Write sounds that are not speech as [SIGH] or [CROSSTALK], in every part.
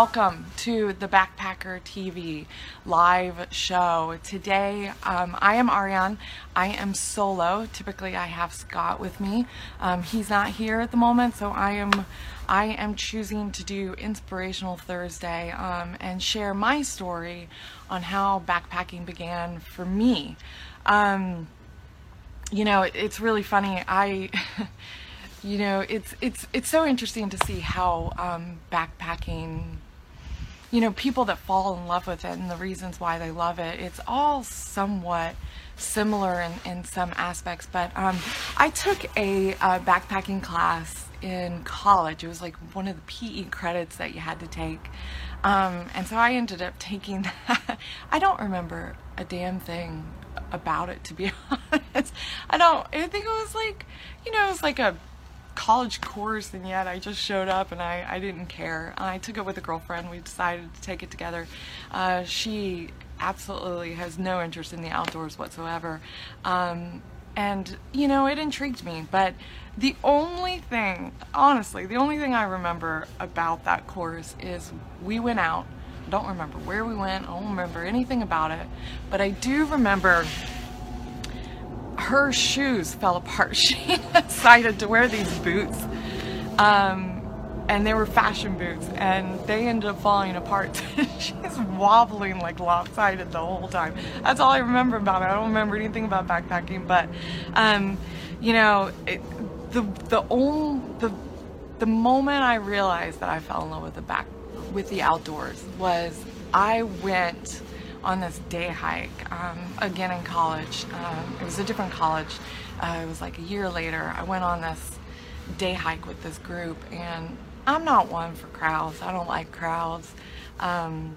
Welcome to the Backpacker TV live show. Today, um, I am Ariane. I am solo. Typically, I have Scott with me. Um, he's not here at the moment, so I am I am choosing to do Inspirational Thursday um, and share my story on how backpacking began for me. Um, you know, it, it's really funny. I [LAUGHS] you know it's it's it's so interesting to see how um, backpacking you know people that fall in love with it and the reasons why they love it it's all somewhat similar in, in some aspects. But um, i took a, a backpacking class in college. It was like one of the pe credits that you had to take. Um, and so i ended up taking that. [LAUGHS] I don't remember a damn thing about it to be [LAUGHS] honest. I don't i think it was like you know it was like a college course and yet I just showed up and I, I didn't care. I took it with a girlfriend. We decided to take it together. Uh, she absolutely has no interest in the outdoors whatsoever. Um, and, you know, it intrigued me. But the only thing, honestly, the only thing I remember about that course is we went out. I don't remember where we went. I don't remember anything about it. But I do remember her shoes fell apart. [LAUGHS] She decided to wear these boots. Um, and they were fashion boots and they ended up falling apart. [LAUGHS] She's wobbling like lopsided the whole time. That's all I remember about it. I don't remember anything about backpacking, but um, you know, it, the the only the the moment I realized that I fell in love with the back with the outdoors was I went on this day hike um, again in college. Um, it was a different college. Uh, it was like a year later. I went on this day hike with this group, and I'm not one for crowds. I don't like crowds. Um,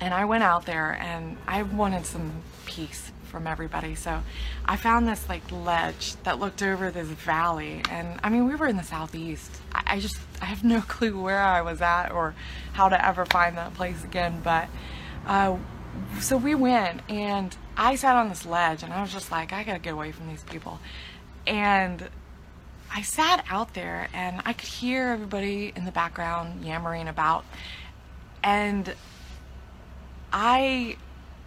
and I went out there and I wanted some peace from everybody. So I found this like ledge that looked over this valley. And I mean, we were in the southeast. I, I just, I have no [LAUGHS] clue where I was at or how to ever find that place again. But uh, so we went and I sat on this ledge and I was just like, I gotta get away from these people. And I sat out there and I could hear everybody in the background yammering about. And I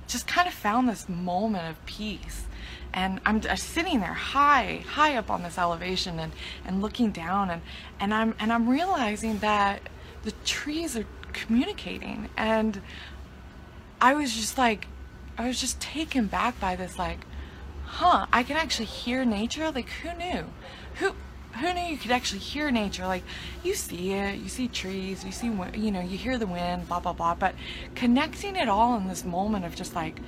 just kind of found this moment of peace. And I'm just sitting there high, high up on this elevation and, and looking down and, and I'm and I'm realizing that the trees are communicating and I was just like, I was just taken back by this, like, huh, I can actually hear nature? Like, who knew? Who, who knew you could actually hear nature? Like, you see it, you see trees, you see, you know, you hear the wind, blah, blah, blah. But connecting it all in this moment of just like,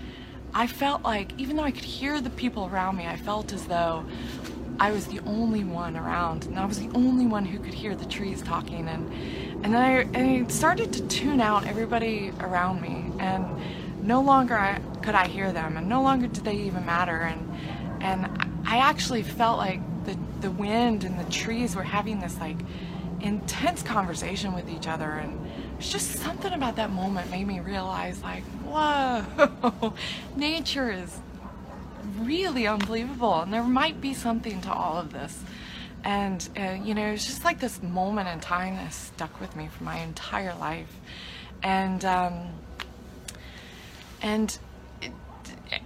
I felt like, even though I could hear the people around me, I felt as though I was the only one around, and I was the only one who could hear the trees talking. And and then I, and I started to tune out everybody around me, and no longer I, could I hear them, and no longer did they even matter. And and I actually felt like the the wind and the trees were having this like intense conversation with each other, and it's just something about that moment made me realize like, whoa, [LAUGHS] nature is really unbelievable, and there might be something to all of this. And, uh, you know, it's just like this moment in time that stuck with me for my entire life. And, um, and,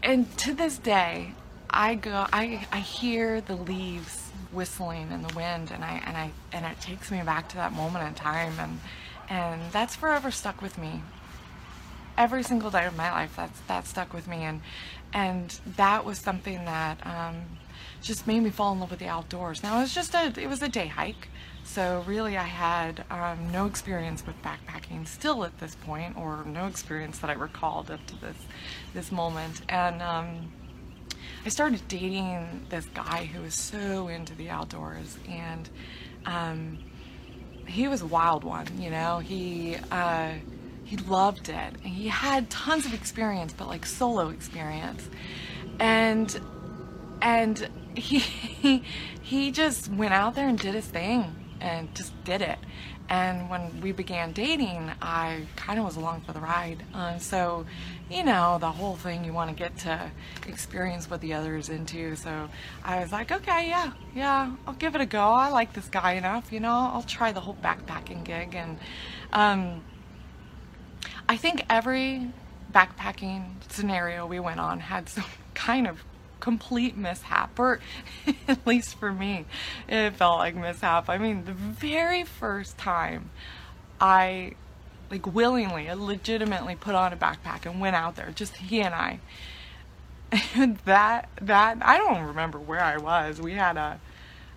and to this day, I go, I, I hear the leaves whistling in the wind and I, and I, and it takes me back to that moment in time. And, and that's forever stuck with me every single day of my life that's that stuck with me and and that was something that um, just made me fall in love with the outdoors now it was just a it was a day hike so really I had um, no experience with backpacking still at this point or no experience that I recalled up to this this moment and um, I started dating this guy who was so into the outdoors and um, he was a wild one you know he uh, he loved it. And he had tons of experience, but like solo experience. And and he [LAUGHS] he just went out there and did his thing. and just did it. And when we began dating, I kind of was along for the ride. Uh, so, you know, the whole thing you want to get to experience what the other is into. So I was like, okay, yeah, yeah, I'll give it a go. I like this guy enough, you know, I'll try the whole backpacking gig. And um, I think every backpacking scenario we went on had [LAUGHS] some kind of complete mishap, or [LAUGHS] at least for me, it felt like mishap. I mean, the very first time I like willingly, legitimately put on a backpack and went out there, just he and I. And [LAUGHS] that that I don't remember where I was. We had a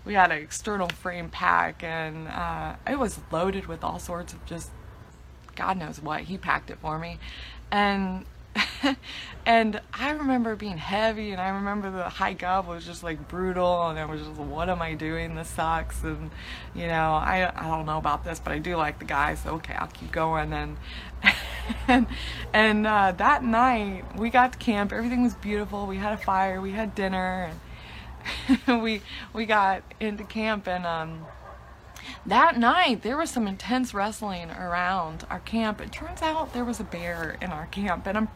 we had an external frame pack and uh, it was loaded with all sorts of just God knows what. He packed it for me, and [LAUGHS] and I remember being heavy, and I remember the hike up was just like brutal, and I was just, what am I doing? This sucks, and you know, I I don't know about this, but I do like the guy, so okay, I'll keep going. And [LAUGHS] and and uh, that night we got to camp. Everything was beautiful. We had a fire, we had dinner, and [LAUGHS] we we got into camp, and um that night, there was some intense wrestling around our camp. It turns out there was a bear in our camp, and I'm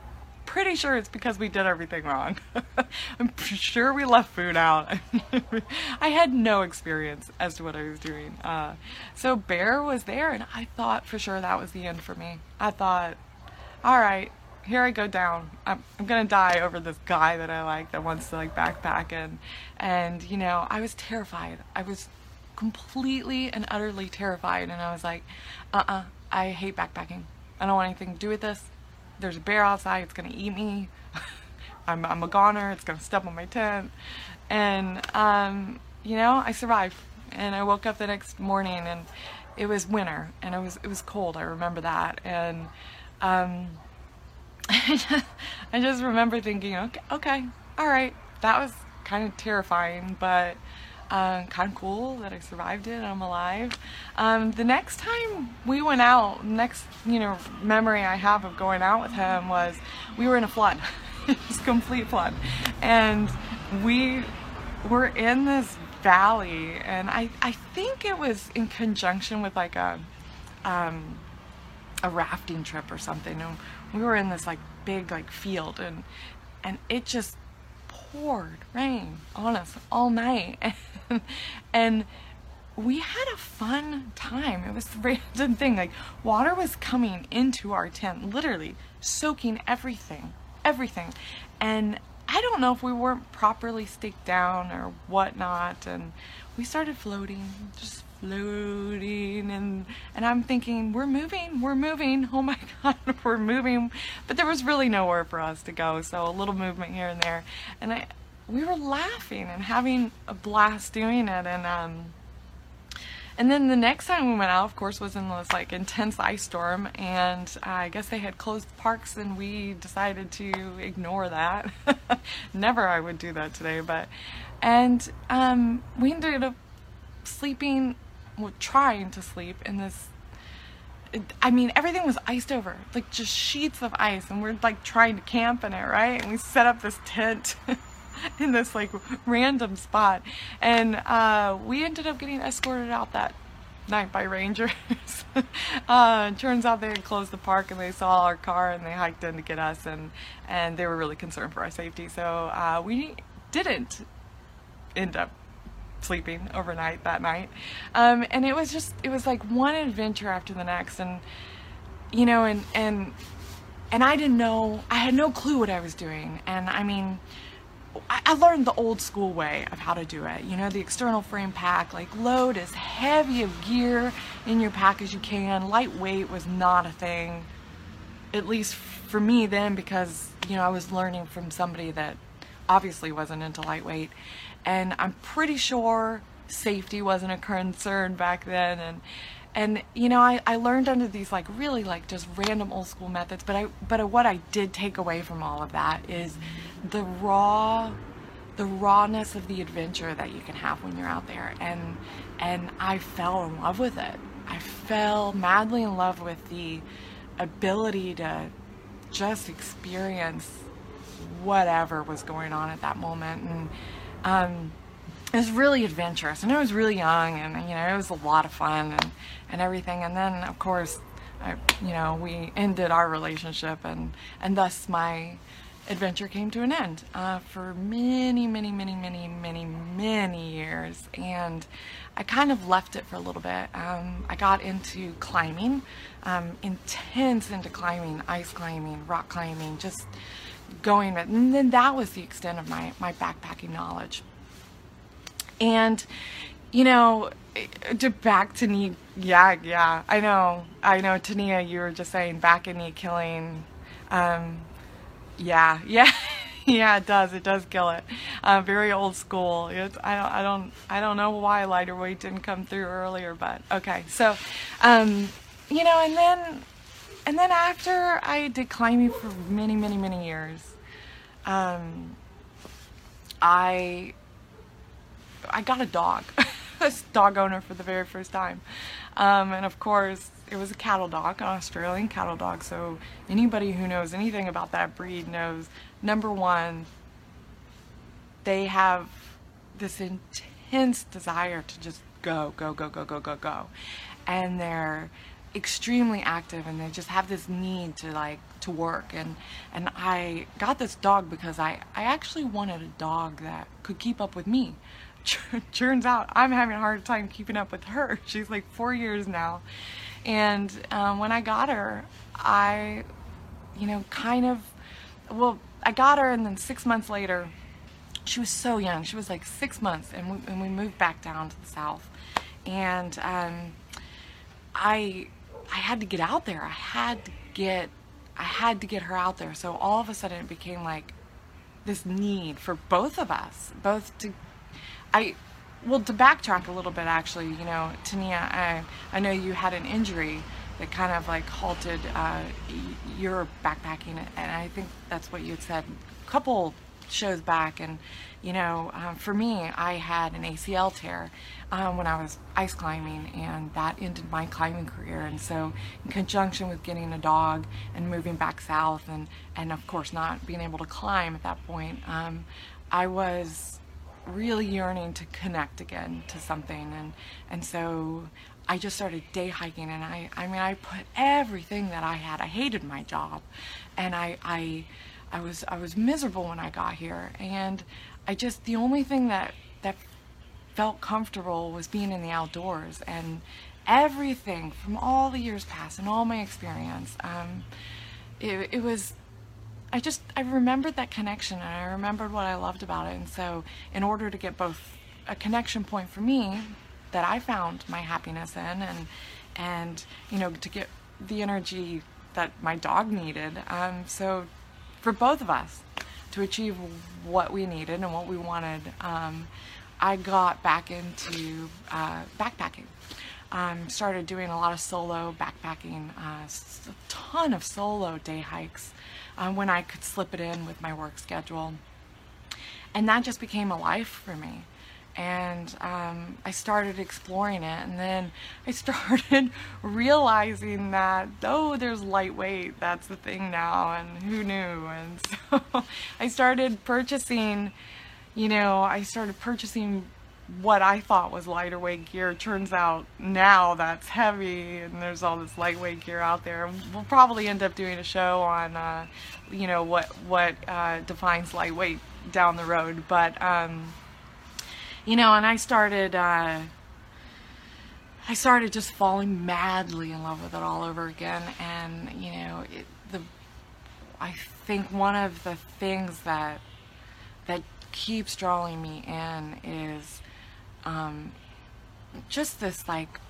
pretty sure it's because we did everything wrong. [LAUGHS] I'm sure we left food out. [LAUGHS] I had no experience as to what I was doing. Uh, so Bear was there, and I thought for sure that was the end for me. I thought, all right, here I go down. I'm, I'm gonna die over this guy that I like that wants to like backpack and and you know I was terrified. I was completely and utterly terrified. And I was like, uh uh I hate backpacking. I don't want anything to do with this. There's a bear outside, it's gonna eat me. [LAUGHS] I'm, I'm a goner, it's gonna step on my tent. And, um, you know, I survived. And I woke up the next morning and it was winter and it was, it was cold. I remember that. And, um, [LAUGHS] I just remember thinking, okay, okay, all right, that was kind of terrifying, but uh, kind of cool that I survived it. And I'm alive. Um, the next time we went out, next you know memory I have of going out with him was we were in a flood, [LAUGHS] it was complete flood, and we were in this valley, and I I think it was in conjunction with like a um, a rafting trip or something, and we were in this like big like field, and and it just poured rain on us all night. [LAUGHS] and we had a fun time. It was the random thing. Like water was coming into our tent, literally soaking everything, everything. And I don't know if we weren't properly staked down or whatnot. And we started floating, just floating. And, and I'm thinking, we're moving, we're moving. [LAUGHS] Oh my God, [LAUGHS] we're moving. But there was really nowhere for us to go. So a little movement here and there. And I, we were laughing and having a blast doing it and um and then the next time we went out of course was in this like intense ice storm and uh, I guess they had closed parks and we decided to ignore that [LAUGHS] never I would do that today but and um we ended up sleeping trying to sleep in this I mean, everything was iced over, like just sheets of ice, and we're like trying to camp in it, right? And we set up this tent [LAUGHS] in this like random spot. And uh, we ended up getting escorted out that night by rangers. [LAUGHS] uh, turns out they had closed the park and they saw our car and they hiked in to get us and, and they were really concerned for our safety. So uh, we didn't end up sleeping overnight that night. Um, and it was just, it was like one adventure after the next. And, you know, and, and, and I didn't know, I had no clue what I was doing. And I mean, I learned the old school way of how to do it. You know, the external frame pack, like load as heavy of gear in your pack as you can. Lightweight was not a thing, at least for me then, because, you know, I was learning from somebody that obviously wasn't into lightweight. And I'm pretty sure safety wasn't a concern back then. And, and you know I, I learned under these like really like just random old school methods. But I but what I did take away from all of that is the raw the rawness of the adventure that you can have when you're out there. And and I fell in love with it. I fell madly in love with the ability to just experience whatever was going on at that moment. And um, it was really adventurous and I was really young and you know it was a lot of fun and, and everything and then of course I, you know we ended our relationship and and thus my adventure came to an end uh, for many many many many many many years and I kind of left it for a little bit. Um, I got into climbing um, intense into climbing ice climbing rock climbing just going and then that was the extent of my my backpacking knowledge and, you know, to back to knee, yeah, yeah, I know, I know, Tania, you were just saying back and knee killing. Um, yeah, [LAUGHS] yeah. yeah, it does. It does kill it. Uh, very old school. It's, I don't. I don't. I don't know why lighter weight didn't come through earlier, but okay. So, um, you know, and then, and then after I did climbing for many, many, many years, um, I I got a dog, [LAUGHS] a dog owner for the very first time. Um, and of course, it was a cattle dog, an Australian cattle dog. So anybody who knows anything about that breed knows, number one, they have this intense desire to just go, go, go, go, go, go, go. And they're extremely active and they just have this need to like to work and and I got this dog because I I actually wanted a dog that could keep up with me [LAUGHS] turns out I'm having a hard time keeping up with her. [LAUGHS] She's like four years now. And um, when I got her, I, you know, kind of, well, I got her and then six months later, she was so young. She was like six months and we, and we moved back down to the south. And um, I, I had to get out there. I had to get, I had to get her out there. So all of a sudden it became like this need for both of us, both to I, well, to backtrack a little bit, actually, you know, Tania, I, I know you had an injury that kind of like halted uh, your backpacking, and I think that's what you had said a couple shows back. And you know, um, for me, I had an ACL tear um, when I was ice climbing, and that ended my climbing career. And so, in conjunction with getting a dog and moving back south, and and of course not being able to climb at that point, um, I was really yearning to connect again to something. And and so I just started day hiking and I I mean I put everything that I had I hated my job. And I I I was I was miserable when I got here. And I just the only thing that that felt comfortable was being in the outdoors and everything from all the years past and all my experience um, it, it was I just I remembered that connection and I remembered what I loved about it. And so in order to get both a connection point for me that I found my happiness in and and you know to get the energy that my dog needed um, so for both of us to achieve what we needed and what we wanted um, I got back into uh, backpacking um, started doing a lot of solo backpacking uh, a ton of solo day hikes um, when I could slip it in with my work schedule. And that just became a life for me. And um, I started exploring it, and then I [LAUGHS] started realizing that, oh, there's lightweight, that's the thing now, and who knew? And [LAUGHS] so I started purchasing, you know, I started purchasing what I thought was lighter weight gear turns out now that's heavy and there's all this lightweight gear out there. We'll probably end up doing a show on, uh, you know, what, what uh, defines lightweight down the road. But, um, you know, and I started, uh, I started just falling madly in love with it all over again. And, you know, it, the, I think one of the things that, that keeps drawing me in is um, just this like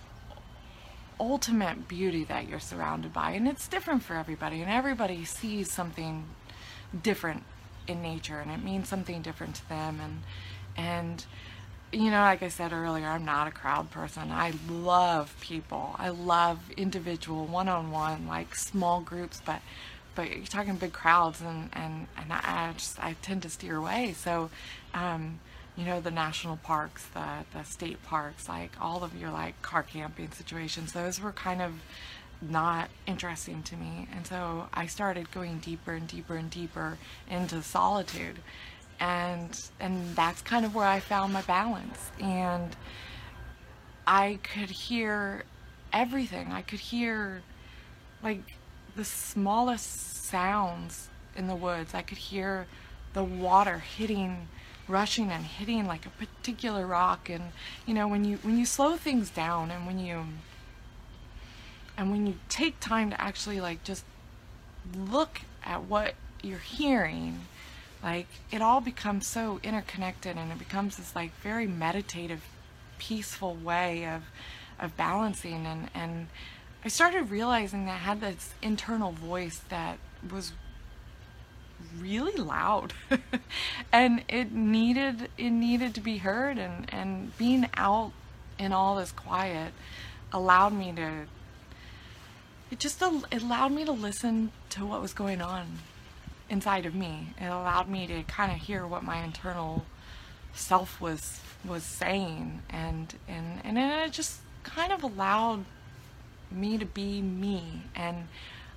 ultimate beauty that you're surrounded by. And it's different for everybody. And everybody sees something different in nature. And it means something different to them. And and you know like I said earlier I'm not a crowd person I love people I love individual one-on-one like small groups but but you're talking big crowds and and, and I, just I tend to steer away so um, you know, the national parks, the, the state parks, like all of your like car camping situations, those were kind of not interesting to me. And so I started going deeper and deeper and deeper into solitude. And and that's kind of where I found my balance. And I could hear everything. I could hear like the smallest sounds in the woods. I could hear the water hitting rushing and hitting like a particular rock. And you know when you when you slow things down and when you and when you take time to actually like just look at what you're hearing like it all becomes so interconnected and it becomes this like very meditative peaceful way of of balancing. And and I started realizing that I had this internal voice that was really loud. [LAUGHS] And it needed it needed to be heard. And and being out in all this quiet allowed me to it just allowed me to listen to what was going on inside of me it allowed me to kind of hear what my internal self was was saying and and and it just kind of allowed me to be me and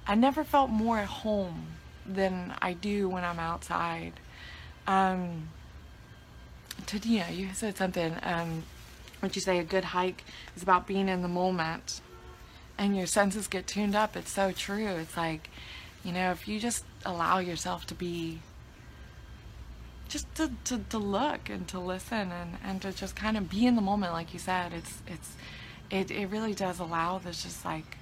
I never felt more at home than I do when I'm outside. Um, Tania, you said something. Um, what you say, a good hike is about being in the moment, and your senses get tuned up. It's so true. It's like, you know, if you just allow yourself to be, just to, to, to look and to listen and, and to just kind of be in the moment, like you said, it's it's it, it really does allow this just like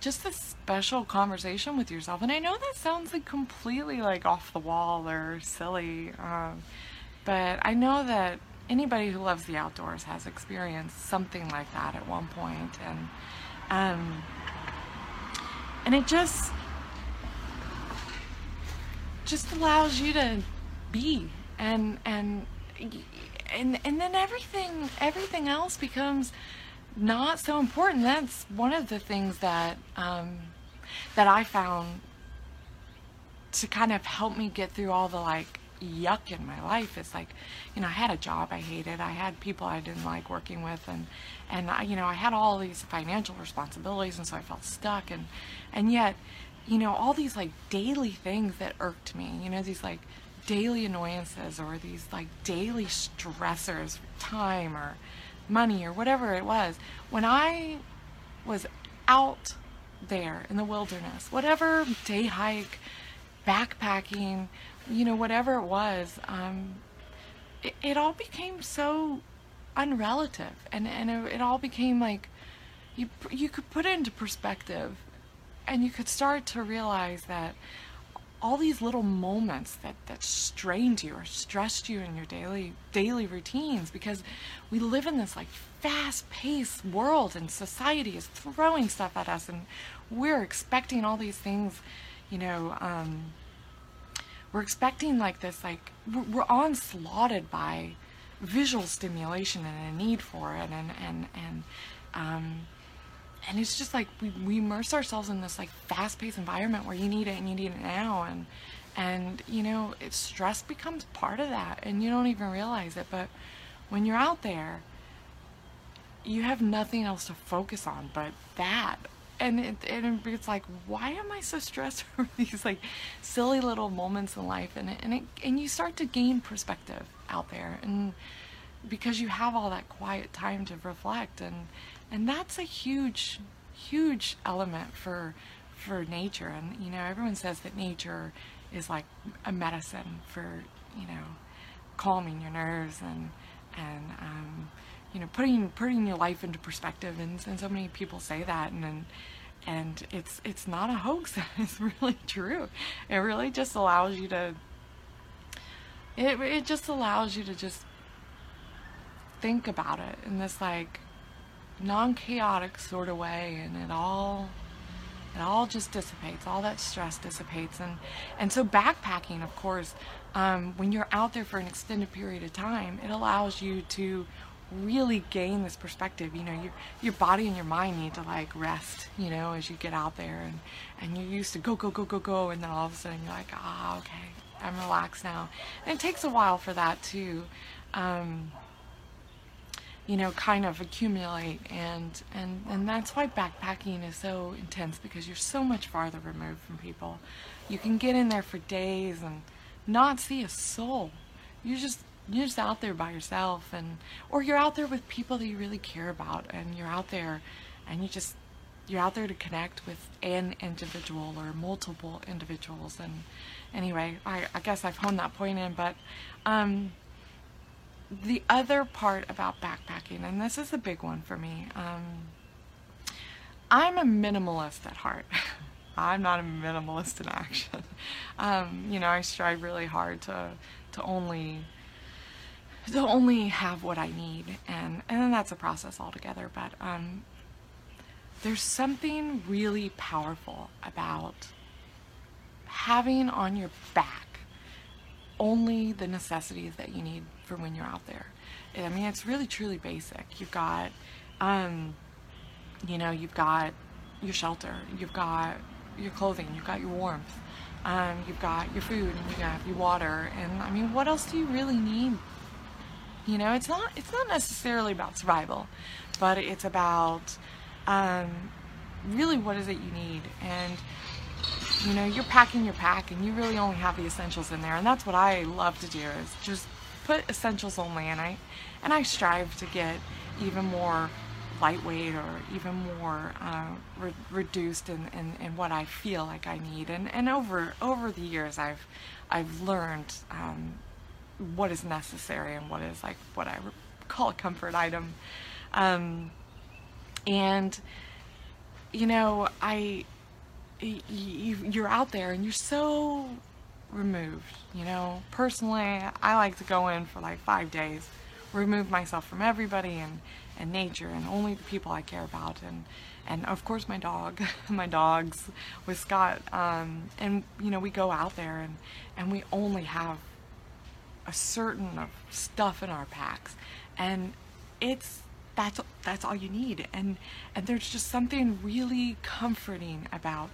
just a special conversation with yourself. And I know that sounds like completely like off the wall or silly, um, but I know that anybody who loves the outdoors has experienced something like that at one point, and um, and it just just allows you to be and and and and then everything everything else becomes not so important. That's one of the things that um, that I found to kind of help me get through all the like yuck in my life. It's like, you know, I had a job I hated. I had people I didn't like working with, and and I, you know, I had all these financial responsibilities, and so I felt stuck. And and yet, you know, all these like daily things that irked me. You know, these like daily annoyances or these like daily stressors, time or money or whatever it was. When I was out there in the wilderness, whatever day hike, backpacking, you know, whatever it was, um, it, it all became so unrelative and, and it, it all became like you, you could put it into perspective and you could start to realize that all these little moments that, that strained you or stressed you in your daily daily routines because we live in this like fast-paced world and society is throwing stuff at us and we're expecting all these things you know um, we're expecting like this like we're, we're onslaughted by visual stimulation and a need for it and and and um, and it's just like we, we immerse ourselves in this like fast-paced environment where you need it and you need it now and and you know it stress becomes part of that and you don't even realize it but when you're out there you have nothing else to focus on but that and it, and it's like why am i so stressed [LAUGHS] for these like silly little moments in life? And it, and it and you start to gain perspective out there and because you have all that quiet time to reflect and and that's a huge huge element for for nature. And you know everyone says that nature is like a medicine for you know calming your nerves and and um, you know putting putting your life into perspective. And, and so many people say that. And, and and it's it's not a hoax. [LAUGHS] It's really true. It really just allows you to it, it just allows you to just think about it. In this like non-chaotic sort of way and it all it all just dissipates. All that stress dissipates. And and so backpacking of course um, when you're out there for an extended period of time it allows you to really gain this perspective. You know your your body and your mind need to like rest you know as you get out there. And and you're used to go go go go go. And then all of a sudden you're like ah oh, okay I'm relaxed now. And it takes a while for that to um, you know, kind of accumulate and and and that's why backpacking is so intense because you're so much farther removed from people. You can get in there for days and not see a soul. You're just you're just out there by yourself and or you're out there with people that you really care about and you're out there and you just you're out there to connect with an individual or multiple individuals and anyway I, I guess I've honed that point in but um, the other part about backpacking and this is a big one for me um, I'm a minimalist at heart. [LAUGHS] I'm not a minimalist in action. [LAUGHS] Um, you know I strive really hard to to only to only have what I need and and then that's a process altogether but um, there's something really powerful about having on your back only the necessities that you need for when you're out there. I mean, it's really truly basic. You've got, um, you know, you've got your shelter, you've got your clothing, you've got your warmth, um, you've got your food, and you got your water, and I mean, what else do you really need? You know, it's not it's not necessarily about survival, but it's about um, really what is it you need and you know you're packing your pack and you really only have the essentials in there and that's what I love to do is just put essentials only and I and I strive to get even more lightweight or even more uh, re reduced in, in, in, what I feel like I need. And, and over over the years I've I've learned um, what is necessary and what is like what I call a comfort item. Um, and you know i you, you're out there and you're so removed you know? Personally i like to go in for like five days remove myself from everybody and and nature and only the people i care about and and of course my dog [LAUGHS] my dogs with scott um, and you know we go out there and and we only have a certain of stuff in our packs. And it's that's that's all you need. And and there's just something really comforting about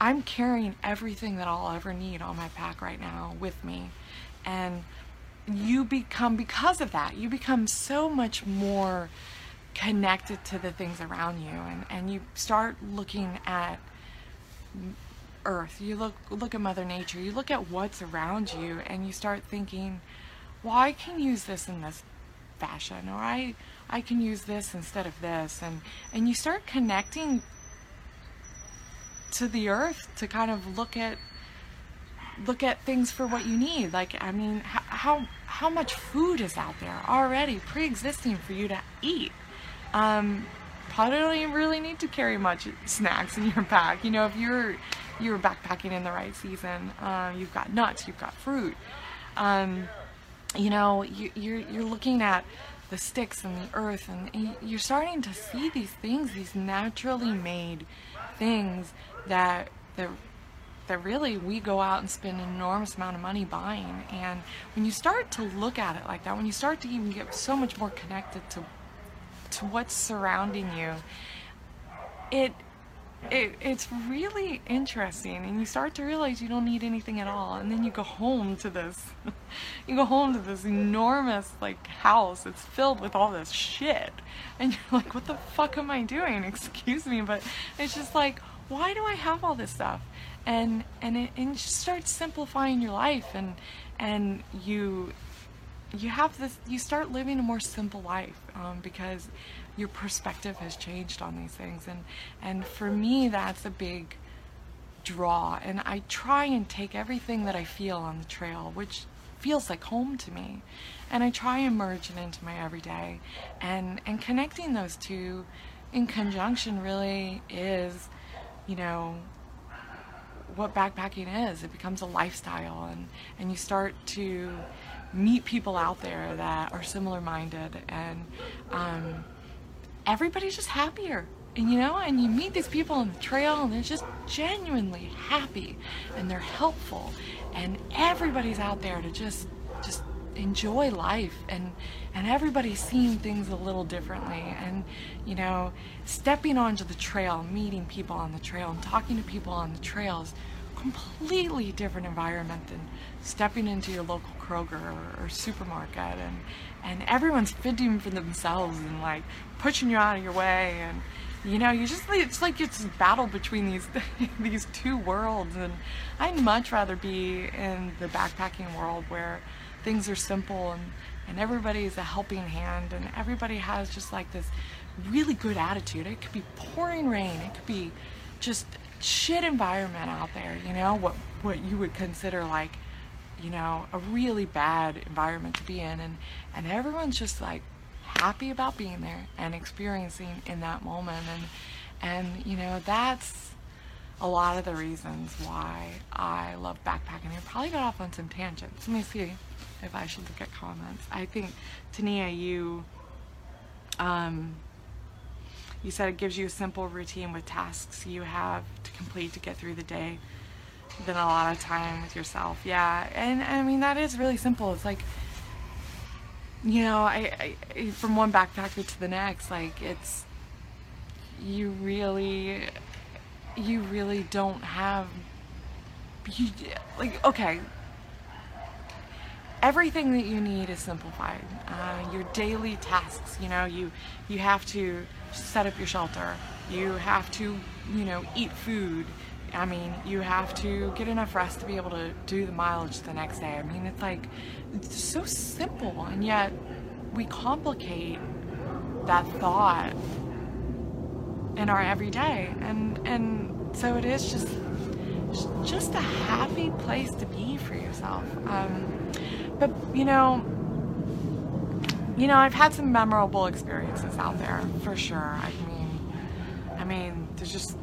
I'm carrying everything that I'll ever need on my pack right now with me. And you become because of that you become so much more connected to the things around you. And and you start looking at earth. You look look at mother nature. You look at what's around you and you start thinking well I can use this in this fashion or I I can use this instead of this. And and you start connecting to the earth to kind of look at look at things for what you need. Like I mean how how much food is out there already pre-existing for you to eat? Um, probably don't really need to carry much snacks in your pack you know if you're you're backpacking in the right season uh, you've got nuts you've got fruit. Um, you know you, you're you're looking at the sticks and the earth and you're starting to see these things these naturally made things that that that really we go out and spend an enormous amount of money buying. And when you start to look at it like that when you start to even get so much more connected to to what's surrounding you it it, it's really interesting. And you start to realize you don't need anything at all. And then you go home to this [LAUGHS] you go home to this enormous like house it's filled with all this shit. And you're like what the fuck am I doing? [LAUGHS] Excuse me. But it's just like why do I have all this stuff? And and it and you just start simplifying your life and and you you have this you start living a more simple life um, because your perspective has changed on these things. And and for me that's a big draw. And I try and take everything that I feel on the trail which feels like home to me. And I try and merge it into my everyday. And and connecting those two in conjunction really is you know what backpacking is. It becomes a lifestyle and and you start to meet people out there that are similar minded and um, everybody's just happier and you know and you meet these people on the trail and they're just genuinely happy and they're helpful and everybody's out there to just just enjoy life and and everybody's seeing things a little differently. And you know stepping onto the trail meeting people on the trail and talking to people on the trails completely different environment than stepping into your local Kroger or, or supermarket. And and everyone's fitting for themselves and like pushing you out of your way. And you know, you just it's like it's a battle between these [LAUGHS] these two worlds, and I'd much rather be in the backpacking world where things are simple and and everybody's a helping hand and everybody has just like this really good attitude. It could be pouring rain, it could be just shit environment out there, you know, what what you would consider like, you know, a really bad environment to be in and and everyone's just like happy about being there and experiencing in that moment and and you know, that's a lot of the reasons why I love backpacking. I probably got off on some tangents. Let me see if I should look at comments. I think Tania, you um, you said it gives you a simple routine with tasks you have to complete to get through the day. Then a lot of time with yourself. Yeah, and, and I mean that is really simple. It's like you know, I, I from one backpacker to the next, like it's you really you really don't have you like okay everything that you need is simplified. Uh, your daily tasks, you know, you you have to set up your shelter. You have to, you know, eat food. I mean, you have to get enough rest to be able to do the mileage the next day. I mean, it's like it's so simple, and yet we complicate that thought in our everyday, and and so it is just just a happy place to be for yourself. Um, but you know, you know, I've had some memorable experiences out there for sure. I mean, I mean, there's just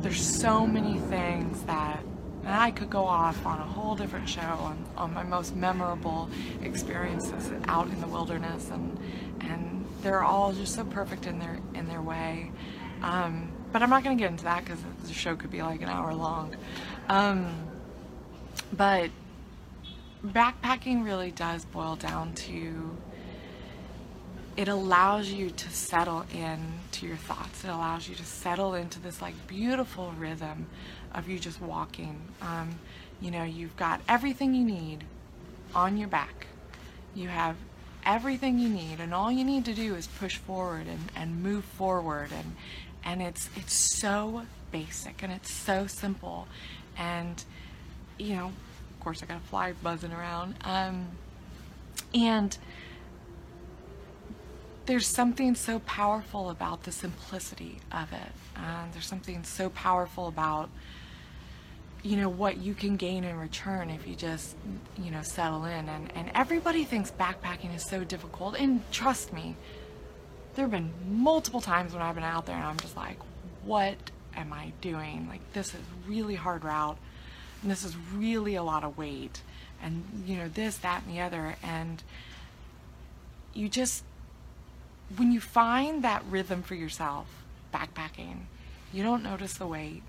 there's so many things that and I could go off on a whole different show on, on my most memorable experiences out in the wilderness and and they're all just so perfect in their in their way. Um, but I'm not going to get into that because the show could be like an hour long. Um, but backpacking really does boil down to it allows you to settle in to your thoughts. It allows you to settle into this like beautiful rhythm of you just walking. Um, you know, you've got everything you need on your back. You have everything you need, and all you need to do is push forward and, and move forward. And and it's it's so basic and it's so simple. And you know, of course, I got a fly buzzing around. Um, and there's something so powerful about the simplicity of it. And there's something so powerful about, you know, what you can gain in return if you just, you know, settle in. And, and everybody thinks backpacking is so difficult. And trust me, there have been multiple times when I've been out there and I'm just like, what am I doing? Like, this is really hard route and this is really a lot of weight and you know this that and the other. And you just when you find that rhythm for yourself backpacking you don't notice the weight.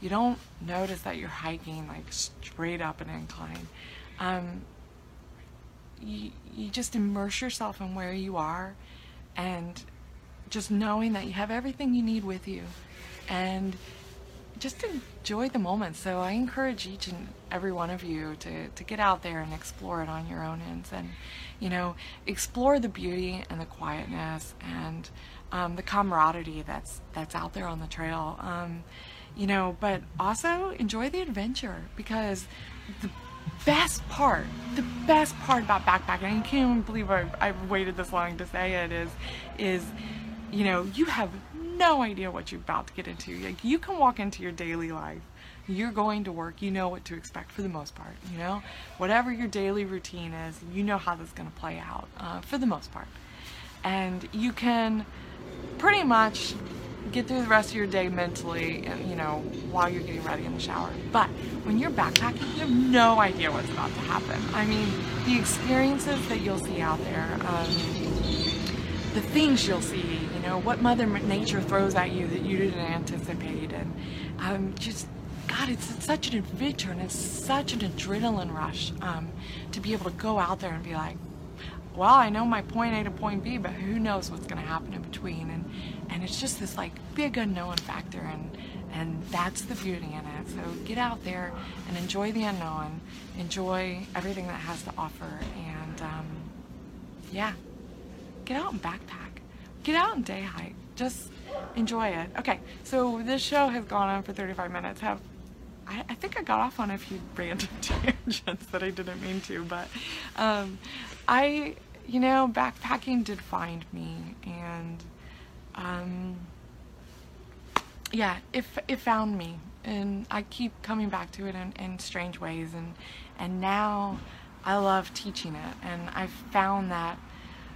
You don't notice that you're hiking like straight up an incline. Um, you, you just immerse yourself in where you are and just knowing that you have everything you need with you. And just enjoy the moment. So I encourage each and every one of you to, to get out there and explore it on your own ends and, you know, explore the beauty and the quietness and um, the camaraderie that's, that's out there on the trail. Um, you know, but also enjoy the adventure because the best part, the best part about backpacking, I can't even believe I've, I've waited this long to say it, is, is, you know, you have no idea what you're about to get into. Like you can walk into your daily life. You're going to work. You know what to expect for the most part. You know, whatever your daily routine is, you know how this is going to play out uh, for the most part, and you can pretty much get through the rest of your day mentally, you know, while you're getting ready in the shower. But when you're backpacking, you have no idea what's about to happen. I mean, the experiences that you'll see out there, um, the things you'll see, know, what Mother Nature throws at you that you didn't anticipate. And um, just, God, it's, such an adventure and it's such an adrenaline rush um, to be able to go out there and be like, well, I know my point A to point B, but who knows what's going to happen in between. And, and it's just this like big unknown factor. And, and that's the beauty in it. So get out there and enjoy the unknown, enjoy everything that has to offer. And um, yeah, get out and backpack. Get out and day hike. just enjoy it. Okay, so this show has gone on for 35 minutes. Have I, I think I got off on a few [LAUGHS] random [LAUGHS] tangents that I didn't mean to, but um, I, you know, backpacking did find me, and um, yeah, it, it found me, and I keep coming back to it in, in strange ways, and and now I love teaching it, and I've found that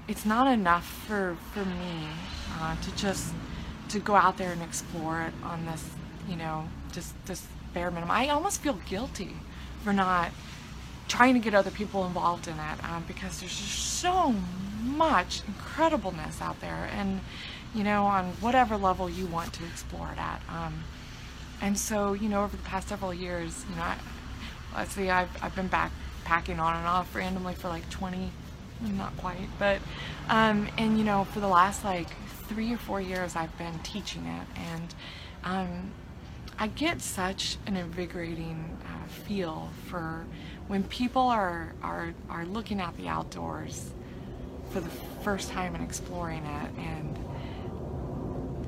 it's not enough for for me uh, to just to go out there and explore it on this, you know, just this bare minimum. I almost feel guilty for not trying to get other people involved in it um, because there's just so much incredibleness out there, and you know, on whatever level you want to explore it at. Um, and so, you know, over the past several years, you know, I, let's see, I've, I've been backpacking on and off randomly for like 20, not quite, but, um, and you know, for the last like three or four years, I've been teaching it, and um, I get such an invigorating uh, feel for when people are, are, are looking at the outdoors for the first time and exploring it, and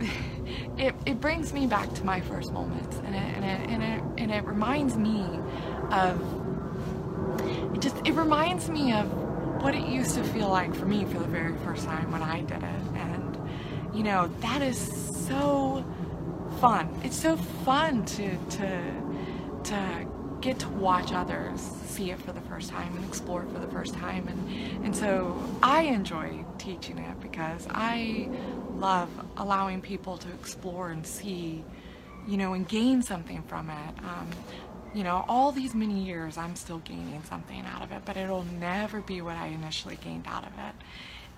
[LAUGHS] it, it brings me back to my first moments and it, and it, and it, and it reminds me of it just it reminds me of what it used to feel like for me for the very first time when I did it. And you know that is so fun. It's so fun to to to get to watch others see it for the first time and explore it for the first time. And and so I enjoy teaching it because I love allowing people to explore and see, you know, and gain something from it. Um, you know, all these many years, I'm still gaining something out of it, but it'll never be what I initially gained out of it.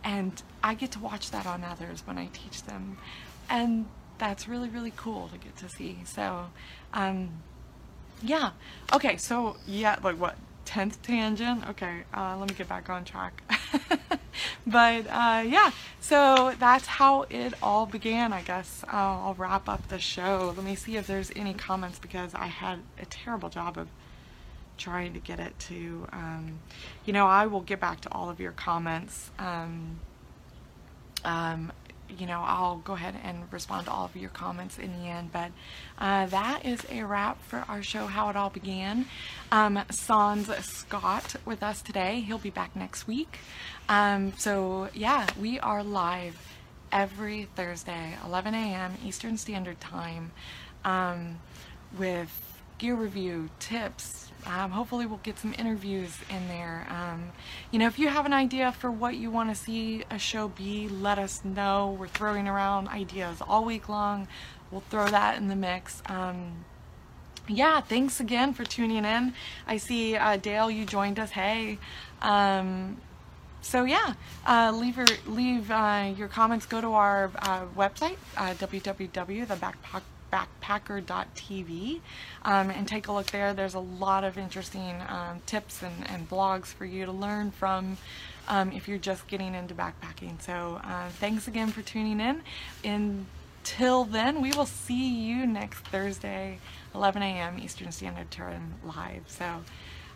And I get to watch that on others when I teach them. And that's really, really cool to get to see. So, um, yeah. Okay, so, yeah, like what? 10th tangent? Okay, uh, let me get back on track. [LAUGHS] but uh, yeah, so that's how it all began, I guess. Uh, I'll wrap up the show. Let me see if there's any comments because I had a terrible job of trying to get it to, um, you know, I will get back to all of your comments. Um, um, you know, I'll go ahead and respond to all of your comments in the end. But uh, that is a wrap for our show, How It All Began. Um, Sans Scott with us today. He'll be back next week. Um, so, yeah, we are live every Thursday, 11 a.m. Eastern Standard Time, um, with gear review, tips, um, hopefully we'll get some interviews in there. Um, you know, if you have an idea for what you want to see a show be, let us know. We're throwing around ideas all week long. We'll throw that in the mix. Um, yeah, thanks again for tuning in. I see uh, Dale, you joined us. Hey. Um, so yeah, uh, leave your leave uh, your comments. Go to our uh, website, uh, www.thebackpack backpacker.tv um, and take a look there. There's a lot of interesting um, tips and, and, blogs for you to learn from um, if you're just getting into backpacking. So uh, thanks again for tuning in. Until then, we will see you next Thursday, 11 a.m. Eastern Standard Time live. So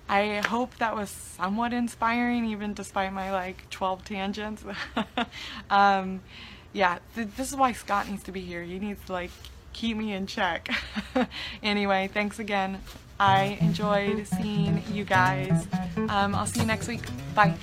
I hope that was somewhat inspiring, even despite my like 12 tangents. [LAUGHS] um, yeah, th this is why Scott needs to be here. He needs to like keep me in check. [LAUGHS] anyway, thanks again. I enjoyed seeing you guys. Um, I'll see you next week. Bye.